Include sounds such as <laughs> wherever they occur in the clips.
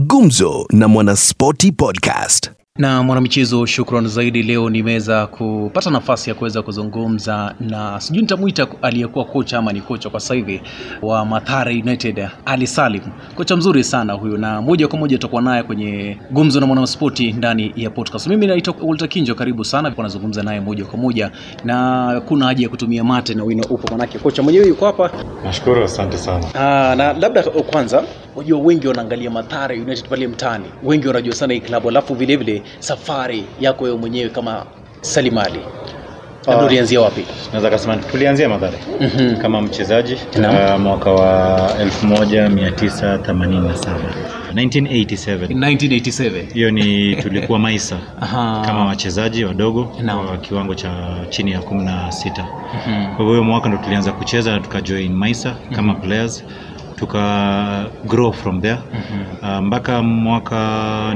Gumzo na Mwanaspoti Podcast. Na mwanamichezo, shukran zaidi. Leo nimeweza kupata nafasi ya kuweza kuzungumza na sijui nitamwita aliyekuwa kocha ama ni kocha kwa sasa hivi wa Mathare United, Ali Salim, kocha mzuri sana huyu, na moja kwa moja tutakuwa naye kwenye gumzo na mwanaspoti ndani ya podcast. Mimi naitwa Walter Kinjo, karibu sana, nazungumza naye moja kwa moja, na kuna haja ya kutumia mate na wino upo, manake kocha mwenyewe yuko hapa. Nashukuru, asante sana. Aa, na labda kwanza, unajua wengi wanaangalia Mathare United pale mtaani, wengi wanajua sana hii klabu, alafu vile vile safari yako wewe mwenyewe kama Salim Ali, labda Ah. ulianzia wapi? Naweza kasema tulianzia Mathare Mhm. kama mchezaji uh, mwaka wa 1987 1987 1987. hiyo ni tulikuwa Maisa <laughs> Aha. kama wachezaji wadogo Naam. wa kiwango cha chini ya 16 Mhm. kwa huyo mwaka ndo tulianza kucheza na tukajoin Maisa kama players tuka grow from there Mhm. uh, mpaka mwaka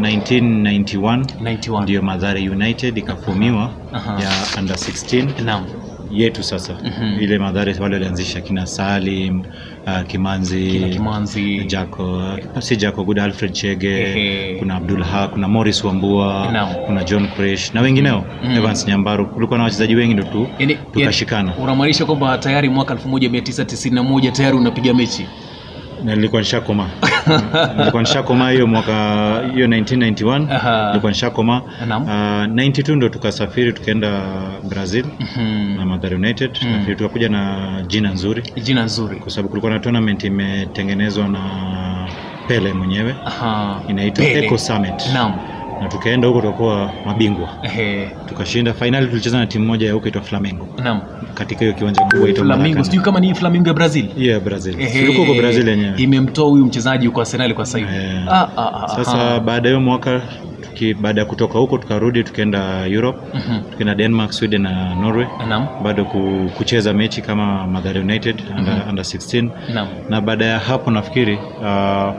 1991 91. ndio Mathare United ikafumiwa uh-huh. ya under 16 Naam. yetu sasa Mhm. ile Mathare wale walianzisha kina Salim uh, Kimanzi, Kina Kimanzi. Jako si Jako Good Alfred Chege Ehe. kuna Abdul Ha kuna Morris Wambua Naam. kuna John Kresh na wengineo Mhm. Evans Nyambaru kulikuwa na wachezaji wengi ndo tu tukashikana unamaanisha kwamba tayari mwaka 1991 tayari unapiga mechi? Na nilikuwa nishakoma <laughs> nilikuwa nishakoma hiyo mwaka hiyo 1991 Aha. nilikuwa nishakoma uh, 92 ndo tukasafiri tukaenda Brazil Mhm. na Mathare United Mhm. nafikiri tukakuja na jina nzuri Jina nzuri. kwa sababu kulikuwa na tournament imetengenezwa na Pele mwenyewe Aha. inaitwa. Eco Summit Naam. Na tukaenda huko tukakuwa mabingwa tukashinda fainali tulicheza na timu moja ya huko itwa Flamengo Naam. katika hiyo kiwanja kubwa flamengo sijui kama ni flamengo ya Brazil. yeah, Brazil Ehe. huko Brazil yenyewe Imemtoa huyu mchezaji yuko Arsenal kwa sasa hivi. Ah, ah, ah, sasa baada ya mwaka baada ya kutoka huko tukarudi tukaenda Europe Mhm. tukaenda Denmark Sweden na Norway Naam. bado ku, kucheza mechi kama Mathare United under, under 16 Naam. na baada ya hapo nafikiri uh,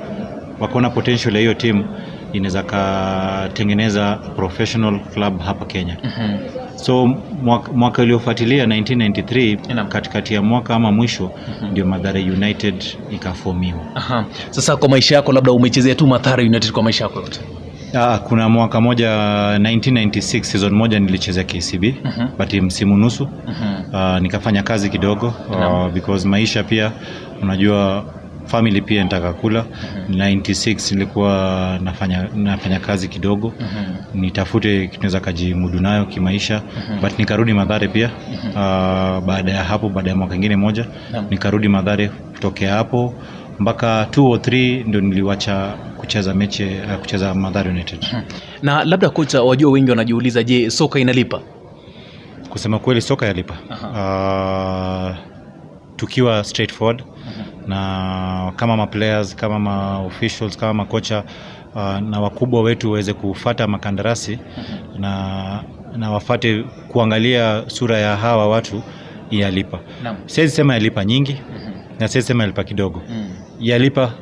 wakaona potential ya hiyo timu inaweza katengeneza professional club hapa Kenya Mhm. so mwaka, mwaka uliofuatilia 1993 Naam. katikati ya mwaka ama mwisho ndio Mathare United ikafomiwa Aha. Sasa kwa maisha yako labda umechezea tu Mathare United kwa maisha yako yote. Ah, kuna mwaka moja 1996 season moja nilichezea KCB Mhm. but msimu nusu Mhm. uh, nikafanya kazi kidogo uh, because maisha pia unajua family pia nitaka kula. 96 nilikuwa nafanya, nafanya kazi kidogo. Mhm. nitafute kinaweza kajimudu nayo kimaisha. but nikarudi madhare pia. Uh, baada ya hapo baada ya mwaka ingine moja Naam. nikarudi madhare kutokea hapo. Mpaka 2 or 3 ndio niliwacha kucheza mechi uh, kucheza Mathare United. Na labda kocha, wajua wengi wanajiuliza, je, soka inalipa? kusema kweli soka yalipa. Uh, tukiwa straightforward na kama maplayers kama ma officials kama makocha uh, na wakubwa wetu waweze kufata makandarasi na, na wafate kuangalia sura ya hawa watu yalipa siwezi sema yalipa nyingi na siwezi sema yalipa kidogo. Mm. yalipa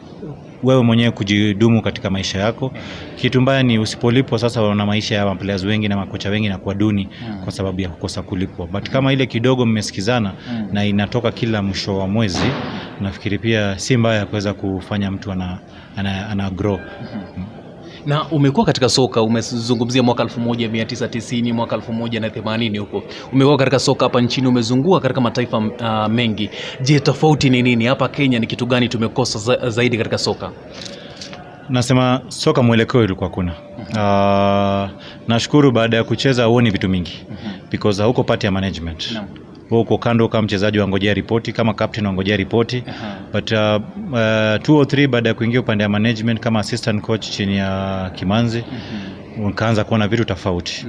wewe mwenyewe kujidumu katika maisha yako kitu mbaya ni usipolipwa sasa una maisha ya players wengi na makocha wengi na kuwa duni Mm. kwa sababu ya kukosa kulipwa but kama ile kidogo mmesikizana Mm. na inatoka kila mwisho wa mwezi nafikiri pia si mbaya kuweza kufanya mtu ana, ana, ana grow Na umekuwa katika soka, umezungumzia mwaka 1990 mwaka 1980 huko, umekuwa katika soka hapa nchini, umezungua katika mataifa uh, mengi. Je, tofauti ni nini hapa Kenya? Ni kitu gani tumekosa za, zaidi katika soka? nasema soka mwelekeo ilikuwa kuna uh, nashukuru baada ya kucheza huoni vitu mingi because hauko pati ya management Naam. Wewe uko kando kama mchezaji wangojea ripoti kama captain wangojea ripoti. But uh, uh, two or three baada ya kuingia upande ya management kama assistant coach chini ya Kimanzi ukaanza kuona vitu tofauti.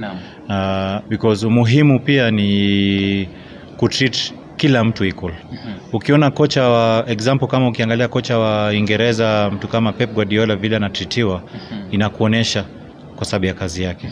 Uh, because umuhimu pia ni kutreat kila mtu equal. Ukiona kocha wa example kama ukiangalia kocha wa Uingereza mtu kama Pep Guardiola vile anatritiwa inakuonesha kwa sababu ya kazi yake.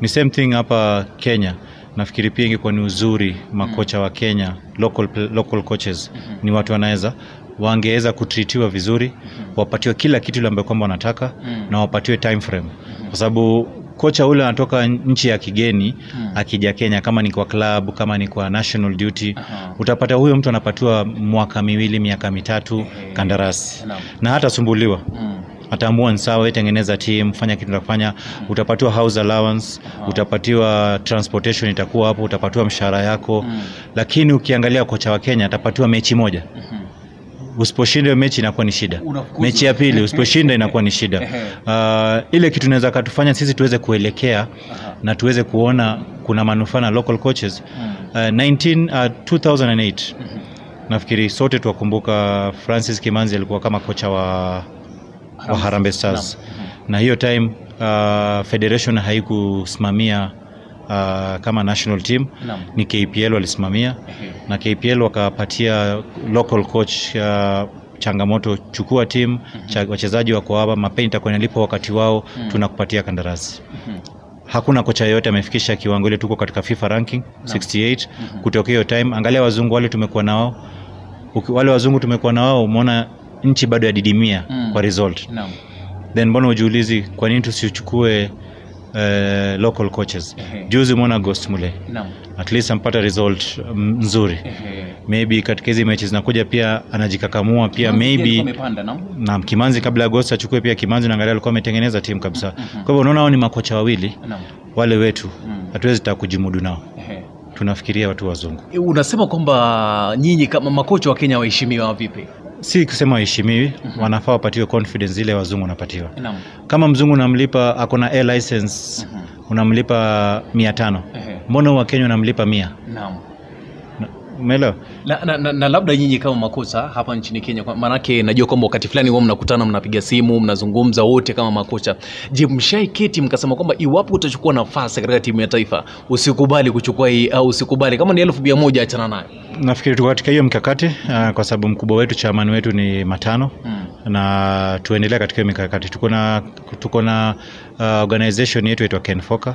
Ni same thing hapa Kenya nafikiri pia ingekuwa ni uzuri makocha wa Kenya local, local coaches. Ni watu wanaweza wangeweza kutritiwa vizuri wapatiwe kila kitu ile ambayo kwamba wanataka na wapatiwe time frame. Kwa sababu kocha ule anatoka nchi ya kigeni akija Kenya kama ni kwa club kama ni kwa national duty Aha. utapata huyo mtu anapatiwa mwaka miwili miaka mitatu kandarasi. no. na hata sumbuliwa. Mm. Ataamua ni sawa, tengeneza team, fanya kitu unafanya, utapatiwa house allowance, utapatiwa transportation itakuwa hapo, utapatiwa mshahara yako. Lakini ukiangalia kocha wa Kenya atapatiwa mechi moja. Usiposhinda mechi inakuwa ni shida. Mechi ya pili usiposhinda inakuwa ni shida. <laughs> Uh, ile kitu inaweza katufanya sisi tuweze kuelekea na tuweze kuona kuna manufaa na local coaches. Uh, 19, uh, 2008 nafikiri sote tuwakumbuka Francis Kimanzi alikuwa kama kocha wa, wa Harambee Stars. Na hiyo time uh, federation haikusimamia uh, kama national team. Na, ni KPL walisimamia. Na KPL wakapatia local coach uh, changamoto chukua timu cha, wachezaji wako hapa mapeni itakuwa inalipa wakati wao tunakupatia kandarasi. Hakuna kocha yoyote amefikisha kiwango ile tuko katika FIFA ranking 68 kutoka hiyo time angalia wazungu wale tumekuwa nao. Wale wazungu tumekuwa na wao umeona nchi bado yadidimia Mm. kwa result no. then mbona ujiulizi kwa nini tusichukue uh, local coaches Ehe. juzi umeona Ghost mule no. at least ampata result nzuri nzuri Ehe. maybe katika hizi mechi zinakuja pia anajikakamua pia Kimanzi maybe na Kimanzi kabla ya Ghost achukue pia Kimanzi naangalia alikuwa ametengeneza timu kabisa kwa hivyo unaona hao ni makocha wawili no. wale wetu Mm. hatuwezi taka kujimudu nao tunafikiria watu wazungu E, Unasema kwamba nyinyi kama makocha wa Kenya waheshimiwa vipi? Si kusema waheshimiwi wanafaa wapatiwe confidence ile wazungu wanapatiwa. Kama mzungu unamlipa ako na air license unamlipa mia tano. Mbona wa Kenya unamlipa mia? Naam. Umeelewa Na, na, na, na labda nyinyi kama makocha hapa nchini Kenya, maanake najua kwamba wakati fulani huwa mnakutana, mnapiga simu, mnazungumza wote kama makocha. Je, mshaiketi mkasema kwamba iwapo utachukua nafasi katika timu ya taifa usikubali kuchukua hii au usikubali kama ni elfu mia moja achana nayo? nafikiri tuko katika hiyo mkakati uh, kwa sababu mkubwa wetu chairman wetu ni matano Mm. Na tuendelea katika mikakati. Tuko na tuko na uh, organization yetu inaitwa Kenfoka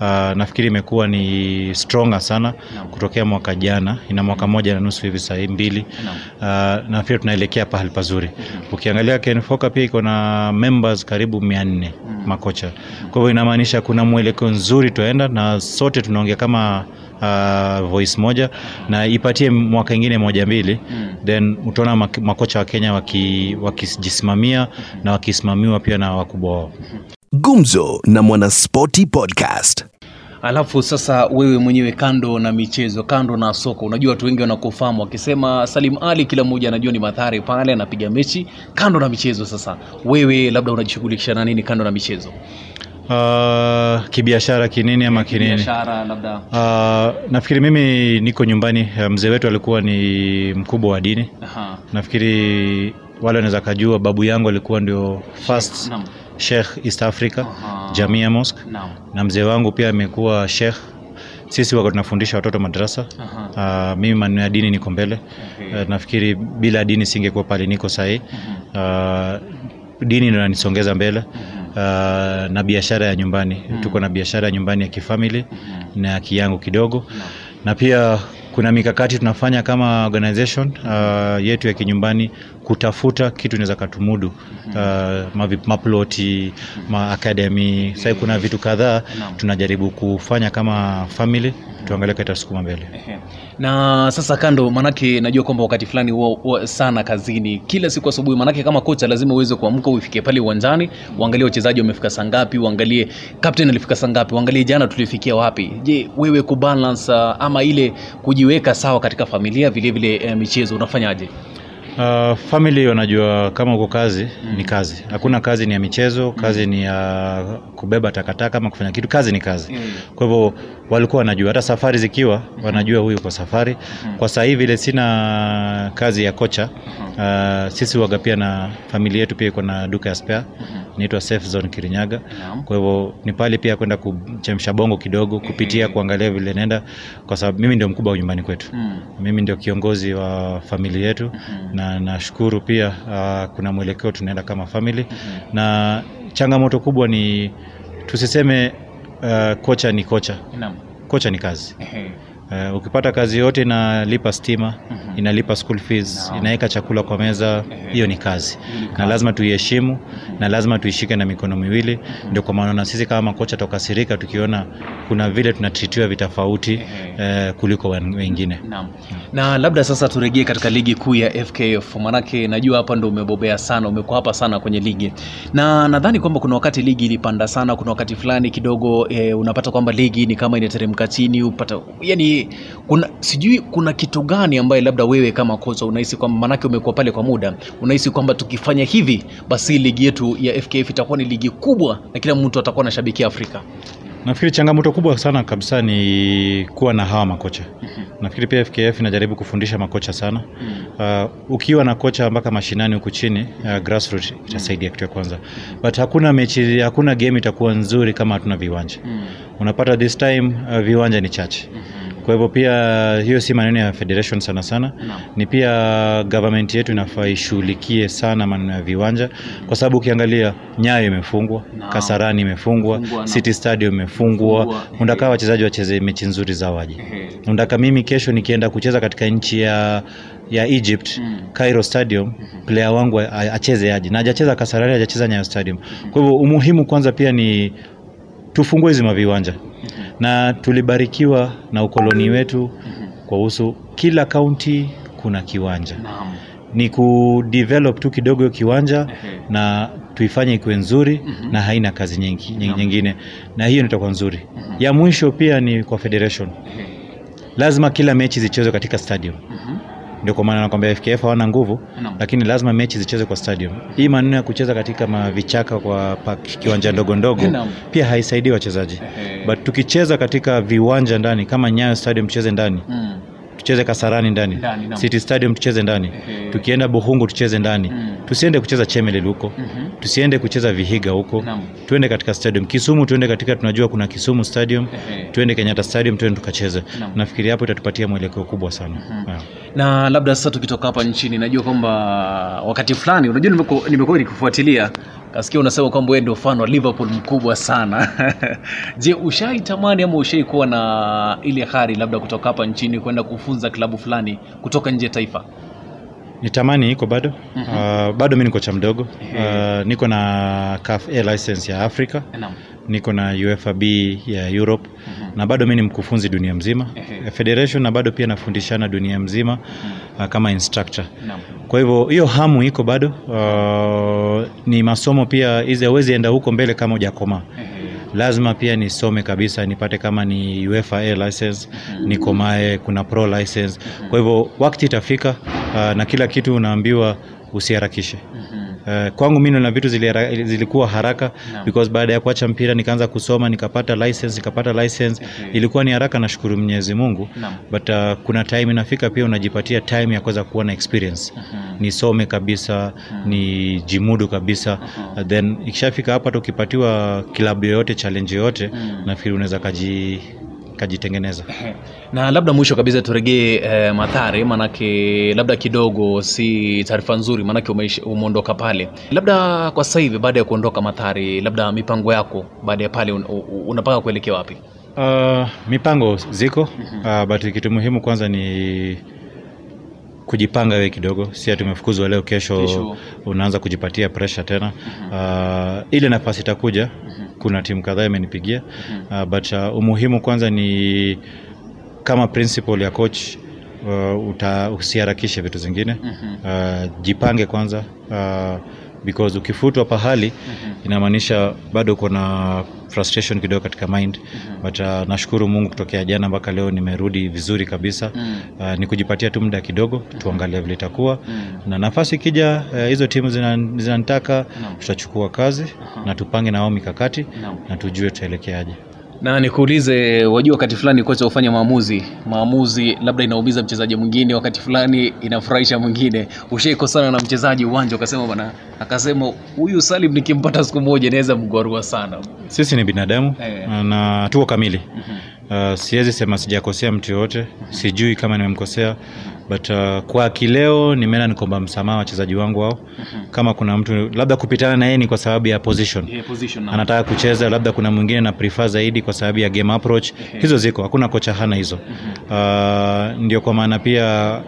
uh, nafikiri imekuwa ni stronger sana kutokea mwaka jana. Ina mwaka moja na nusu hivi sasa mbili. Naam. uh, na pia tunaelekea pahali pazuri. Ukiangalia Kenfoka pia iko na members karibu mia nne makocha. Kwa hivyo inamaanisha kuna mwelekeo nzuri tuenda na sote tunaongea kama uh, voice moja na ipatie mwaka ingine moja mbili Mm. then utaona makocha wa Kenya waki- wakijisimamia na wakisimamiwa pia na wakubwa wao Gumzo na Mwanaspoti Podcast. Alafu sasa wewe mwenyewe, kando na michezo, kando na soka, unajua watu wengi wanakufahamu wakisema Salim Ali, kila mmoja anajua ni madhari pale anapiga mechi. Kando na michezo, sasa wewe labda unajishughulisha na nini kando na michezo? Uh, kibiashara kinini ama kinini? Biashara labda. uh, nafikiri mimi niko nyumbani. Uh, mzee wetu alikuwa ni mkubwa wa dini. Aha. nafikiri wale wanaweza kajua babu yangu alikuwa ndio first sheikh east africa Aha. jamia mosque. Naam. na mzee wangu pia amekuwa sheikh. Sisi wako tunafundisha watoto madrasa. Uh, mimi maneno ya dini niko mbele. Okay. uh, nafikiri bila dini singekuwa pale niko sahii. Uh, dini ndio inanisongeza mbele uh, na biashara ya nyumbani. Tuko na biashara ya nyumbani ya kifamili na ya kiyangu kidogo na pia kuna mikakati tunafanya kama organization uh, yetu ya kinyumbani kutafuta kitu inaweza katumudu uh, maploti maakademi sahii kuna vitu kadhaa tunajaribu kufanya kama family tuangalie katasukuma mbele. Na sasa kando manake najua kwamba wakati fulani huwa sana kazini. Kila siku asubuhi manake kama kocha lazima uweze kuamka ufike pale uwanjani uangalie wachezaji wamefika saa ngapi uangalie captain alifika saa ngapi uangalie jana tulifikia wapi. Je wewe kubalance uh, ama ile kujiweka sawa katika familia vilevile vile eh, michezo unafanyaje Uh, family wanajua kama uko kazi ni kazi. Hakuna kazi ni ya michezo kazi ni ya kubeba takataka ama kufanya kitu kazi ni kazi. Kwa hivyo walikuwa wanajua. Hata safari zikiwa wanajua huyu kwa safari. Kwa sasa hivi vile sina kazi ya kocha uh, sisi waga pia na familia yetu pia iko na duka ya spare inaitwa safe zone kirinyaga. Kwa hivyo ni pale pia kwenda kuchemsha bongo kidogo kupitia kuangalia vile naenda kwa sababu mimi ndio mkubwa wa nyumbani kwetu. Mm. mimi ndio kiongozi wa familia yetu. Na nashukuru pia uh, kuna mwelekeo tunaenda kama family. Na changamoto kubwa ni tusiseme uh, kocha ni kocha. Kocha ni kazi. Uh, ukipata kazi yote inalipa stima Mhm. inalipa school fees inaweka chakula kwa meza hiyo ni kazi. Na lazima tuiheshimu na lazima tuishike na mikono miwili. Ndio kwa maana na sisi kama makocha tukasirika tukiona kuna vile tunatritiwa vitofauti Ehe. eh, kuliko wen- wengine. Na. Na labda sasa turejee katika ligi kuu ya FKF, manake najua hapa ndo umebobea sana, umekuwa hapa sana kwenye ligi, na nadhani kwamba kuna wakati ligi ilipanda sana, kuna wakati fulani kidogo eh, unapata kwamba ligi ni kama inateremka chini, upata yani, kuna sijui kuna kitu gani ambaye labda wewe kama kocha unahisi kwamba, manake umekuwa pale kwa muda, unahisi kwamba tukifanya hivi basi ligi yetu ya FKF itakuwa ni ligi kubwa na kila mtu atakuwa anashabikia Afrika. nafikiri changamoto kubwa sana kabisa ni kuwa na hawa makocha. Nafikiri pia fkf inajaribu kufundisha makocha sana. Uh, ukiwa na kocha mpaka mashinani huku chini uh, grassroots itasaidia kitu ya kwanza. But hakuna mechi hakuna game itakuwa nzuri kama hatuna viwanja. Unapata this time uh, viwanja ni chache kwa hivyo pia hiyo si maneno ya federation sana sana. No. ni pia government yetu inafaa ishughulikie sana maneno ya viwanja. Kwa sababu ukiangalia nyayo imefungwa no. kasarani imefungwa no. city stadium imefungwa. Undaka wachezaji wacheze mechi nzuri za waje. Undaka mimi kesho nikienda kucheza katika nchi ya ya egypt Mm. cairo stadium player wangu acheze aje. Na hajacheza kasarani hajacheza nyayo stadium. Kwa hivyo umuhimu kwanza pia ni tufungue hizi maviwanja na tulibarikiwa na ukoloni wetu kuhusu kila kaunti kuna kiwanja. Ni kudevelop tu kidogo kiwanja na tuifanye ikuwe nzuri Mhm. na haina kazi nyingi, nyingine. Na hiyo nitakuwa nzuri. Mhm. ya mwisho pia ni kwa federation. Lazima kila mechi zichezwe katika stadium. Mhm. Ndio kwa maana nakwambia fkf hawana nguvu no. lakini lazima mechi zichezwe kwa stadium hii maneno ya kucheza katika mavichaka kwa park, kiwanja ndogo ndogo no. pia haisaidii wachezaji hey. but tukicheza katika viwanja ndani kama nyayo stadium tucheze ndani Mm. tucheze kasarani ndani, naam. city stadium tucheze ndani hey. tukienda buhungu tucheze ndani Mm. Tusiende kucheza chemelil huko. Mhm. tusiende kucheza vihiga huko. Tuende katika stadium. Kisumu tuende katika tunajua kuna kisumu stadium. Tuende kenyatta stadium tuende tukacheze. Nafikiri hapo itatupatia mwelekeo kubwa sana. Mhm. yeah. na labda sasa tukitoka hapa nchini najua kwamba wakati fulani unajua nimekuwa nikufuatilia kasikia unasema kwamba wewe ndio fan wa liverpool mkubwa sana. <laughs> Je ushaitamani ama ushaikuwa na ile hari labda kutoka hapa nchini kwenda kufunza klabu fulani kutoka nje ya taifa nitamani iko bado. Uh, bado mi niko cha mdogo. Uh, niko na CAF A license ya africa niko na uefa b ya europe. Mhm. na bado mi ni mkufunzi dunia mzima. Ehe. federation na bado pia nafundishana dunia mzima uh, kama instructor. Kwa hivyo hiyo hamu iko bado. Uh, ni masomo pia hizi awezi enda huko mbele kama hujakomaa. Lazima pia nisome kabisa nipate kama ni uefa a license nikomae kuna pro license. Kwa hivyo wakati itafika uh, na kila kitu unaambiwa usiharakishe Mhm. Uh, kwangu mimi na vitu zilikuwa haraka no. because baada ya kuacha mpira nikaanza kusoma nikapata license nikapata license Ehe. ilikuwa ni haraka nashukuru Mwenyezi Mungu no. but uh, kuna time inafika pia unajipatia time ya kuweza kuwa na experience Mhm. nisome kabisa Mhm. ni jimudu kabisa Mhm. uh, then ikishafika hapa tukipatiwa kilabu yoyote challenge yoyote Mhm. nafikiri unaweza kaji kajitengeneza <laughs> na labda mwisho kabisa turegee eh, Mathare, manake labda kidogo si taarifa nzuri, manake umeondoka pale. Labda kwa sasa hivi baada ya kuondoka Mathare, labda mipango yako baada ya pale un, unapanga kuelekea wapi? Uh, mipango ziko. Uh, but kitu muhimu kwanza ni kujipanga wewe kidogo. Si ati tumefukuzwa leo kesho, Kesho. unaanza kujipatia pressure tena. Uh, ile nafasi itakuja kuna timu kadhaa imenipigia. Uh, but uh, umuhimu kwanza ni kama principle ya coach uh, usiharakishe vitu zingine. Uh, jipange kwanza. Uh, because ukifutwa pahali inamaanisha bado uko na frustration kidogo katika mind. But uh, nashukuru mungu kutokea jana mpaka leo nimerudi vizuri kabisa. Uh, ni kujipatia tu muda kidogo tuangalie vile itakuwa. Na nafasi ikija uh, hizo timu zina- no. Tutachukua kazi na tupange na wao mikakati no. na tujue tutaelekeaje Na nikuulize, wajua wakati fulani kocha hufanya maamuzi, maamuzi labda inaumiza mchezaji mwingine, wakati fulani inafurahisha mwingine. Ushaikosana na mchezaji uwanja ukasema bana akasema huyu Salim nikimpata siku moja inaweza mgwarua sana. sisi ni binadamu hey. na tuko kamili uh, siwezi sema sijakosea mtu yoyote. Sijui kama nimemkosea but uh, kwa kileo nimeenda nikomba msamaha wachezaji wangu wao kama kuna mtu labda kupitana na yeye ni kwa sababu ya position. Yeah, position na- anataka kucheza labda kuna mwingine na prefer zaidi kwa sababu ya game approach. Hizo ziko hakuna kocha hana hizo. Uh, ndio kwa maana pia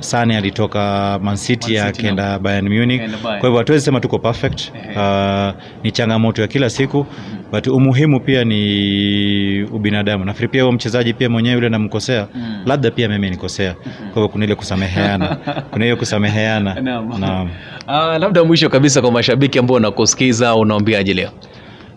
Sane alitoka Man City akaenda Bayern Munich. kwa hivyo hatuwezi sema tuko perfect. Uh, ni changamoto ya kila siku. But umuhimu pia ni ubinadamu. Nafikiri pia huyo mchezaji pia mwenyewe yule namkosea. Labda pia mimi nikosea kwa hivyo kuna ile kusameheana. <laughs> Kuna hiyo kusameheana. Naam. Ah, labda mwisho kabisa kwa mashabiki ambao wanakusikiza unaambiaje leo?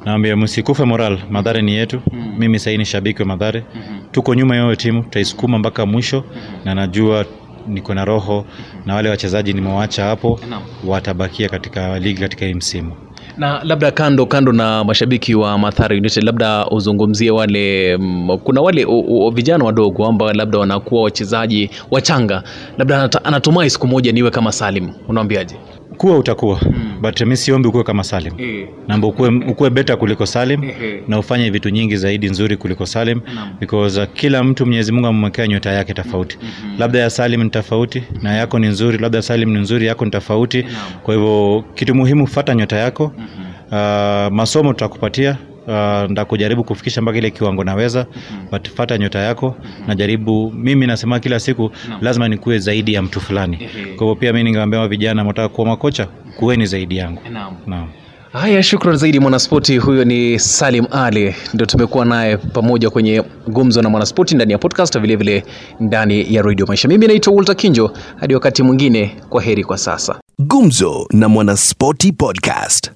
Naambia msikufe moral. Madhare ni yetu. Mm. mimi sahii ni shabiki wa madhare. Tuko nyuma ya hiyo timu. Tutaisukuma mpaka mwisho. Na najua niko na roho na wale wachezaji nimewacha hapo watabakia katika ligi katika hii msimu. Na labda kando kando na mashabiki wa Mathare United labda uzungumzie wale m, kuna wale u, u, vijana wadogo ambao labda wanakuwa wachezaji wachanga. Labda anata, anatumai siku moja niwe kama Salim. Unaambiaje kuwa utakuwa Mm. but mi siombi ukuwe kama salim eh namba ukuwe, ukuwe beta kuliko salim Ehe. na ufanye vitu nyingi zaidi nzuri kuliko salim no. because uh, kila mtu mwenyezi mungu amemwekea nyota yake tofauti Mhm. labda ya salim ni tofauti na yako ni nzuri labda salim ni nzuri yako ni tofauti no. kwa hivyo kitu muhimu fata nyota yako Mhm. uh, masomo tutakupatia uh, ndakujaribu kufikisha mpaka ile kiwango naweza Mhm. but fata nyota yako najaribu mimi nasema kila siku lazima nikuwe zaidi ya mtu fulani kwa hivyo pia mi ningeambia vijana mtaka kuwa makocha kuweni zaidi yangu Naam. Haya, shukran zaidi mwanaspoti. Huyo ni Salim Ali, ndio tumekuwa naye pamoja kwenye gumzo na mwanaspoti ndani ya podcast, vilevile ndani ya Radio Maisha. Mimi naitwa Walter Kinjo, hadi wakati mwingine, kwa heri kwa sasa. Gumzo na Mwanaspoti Podcast.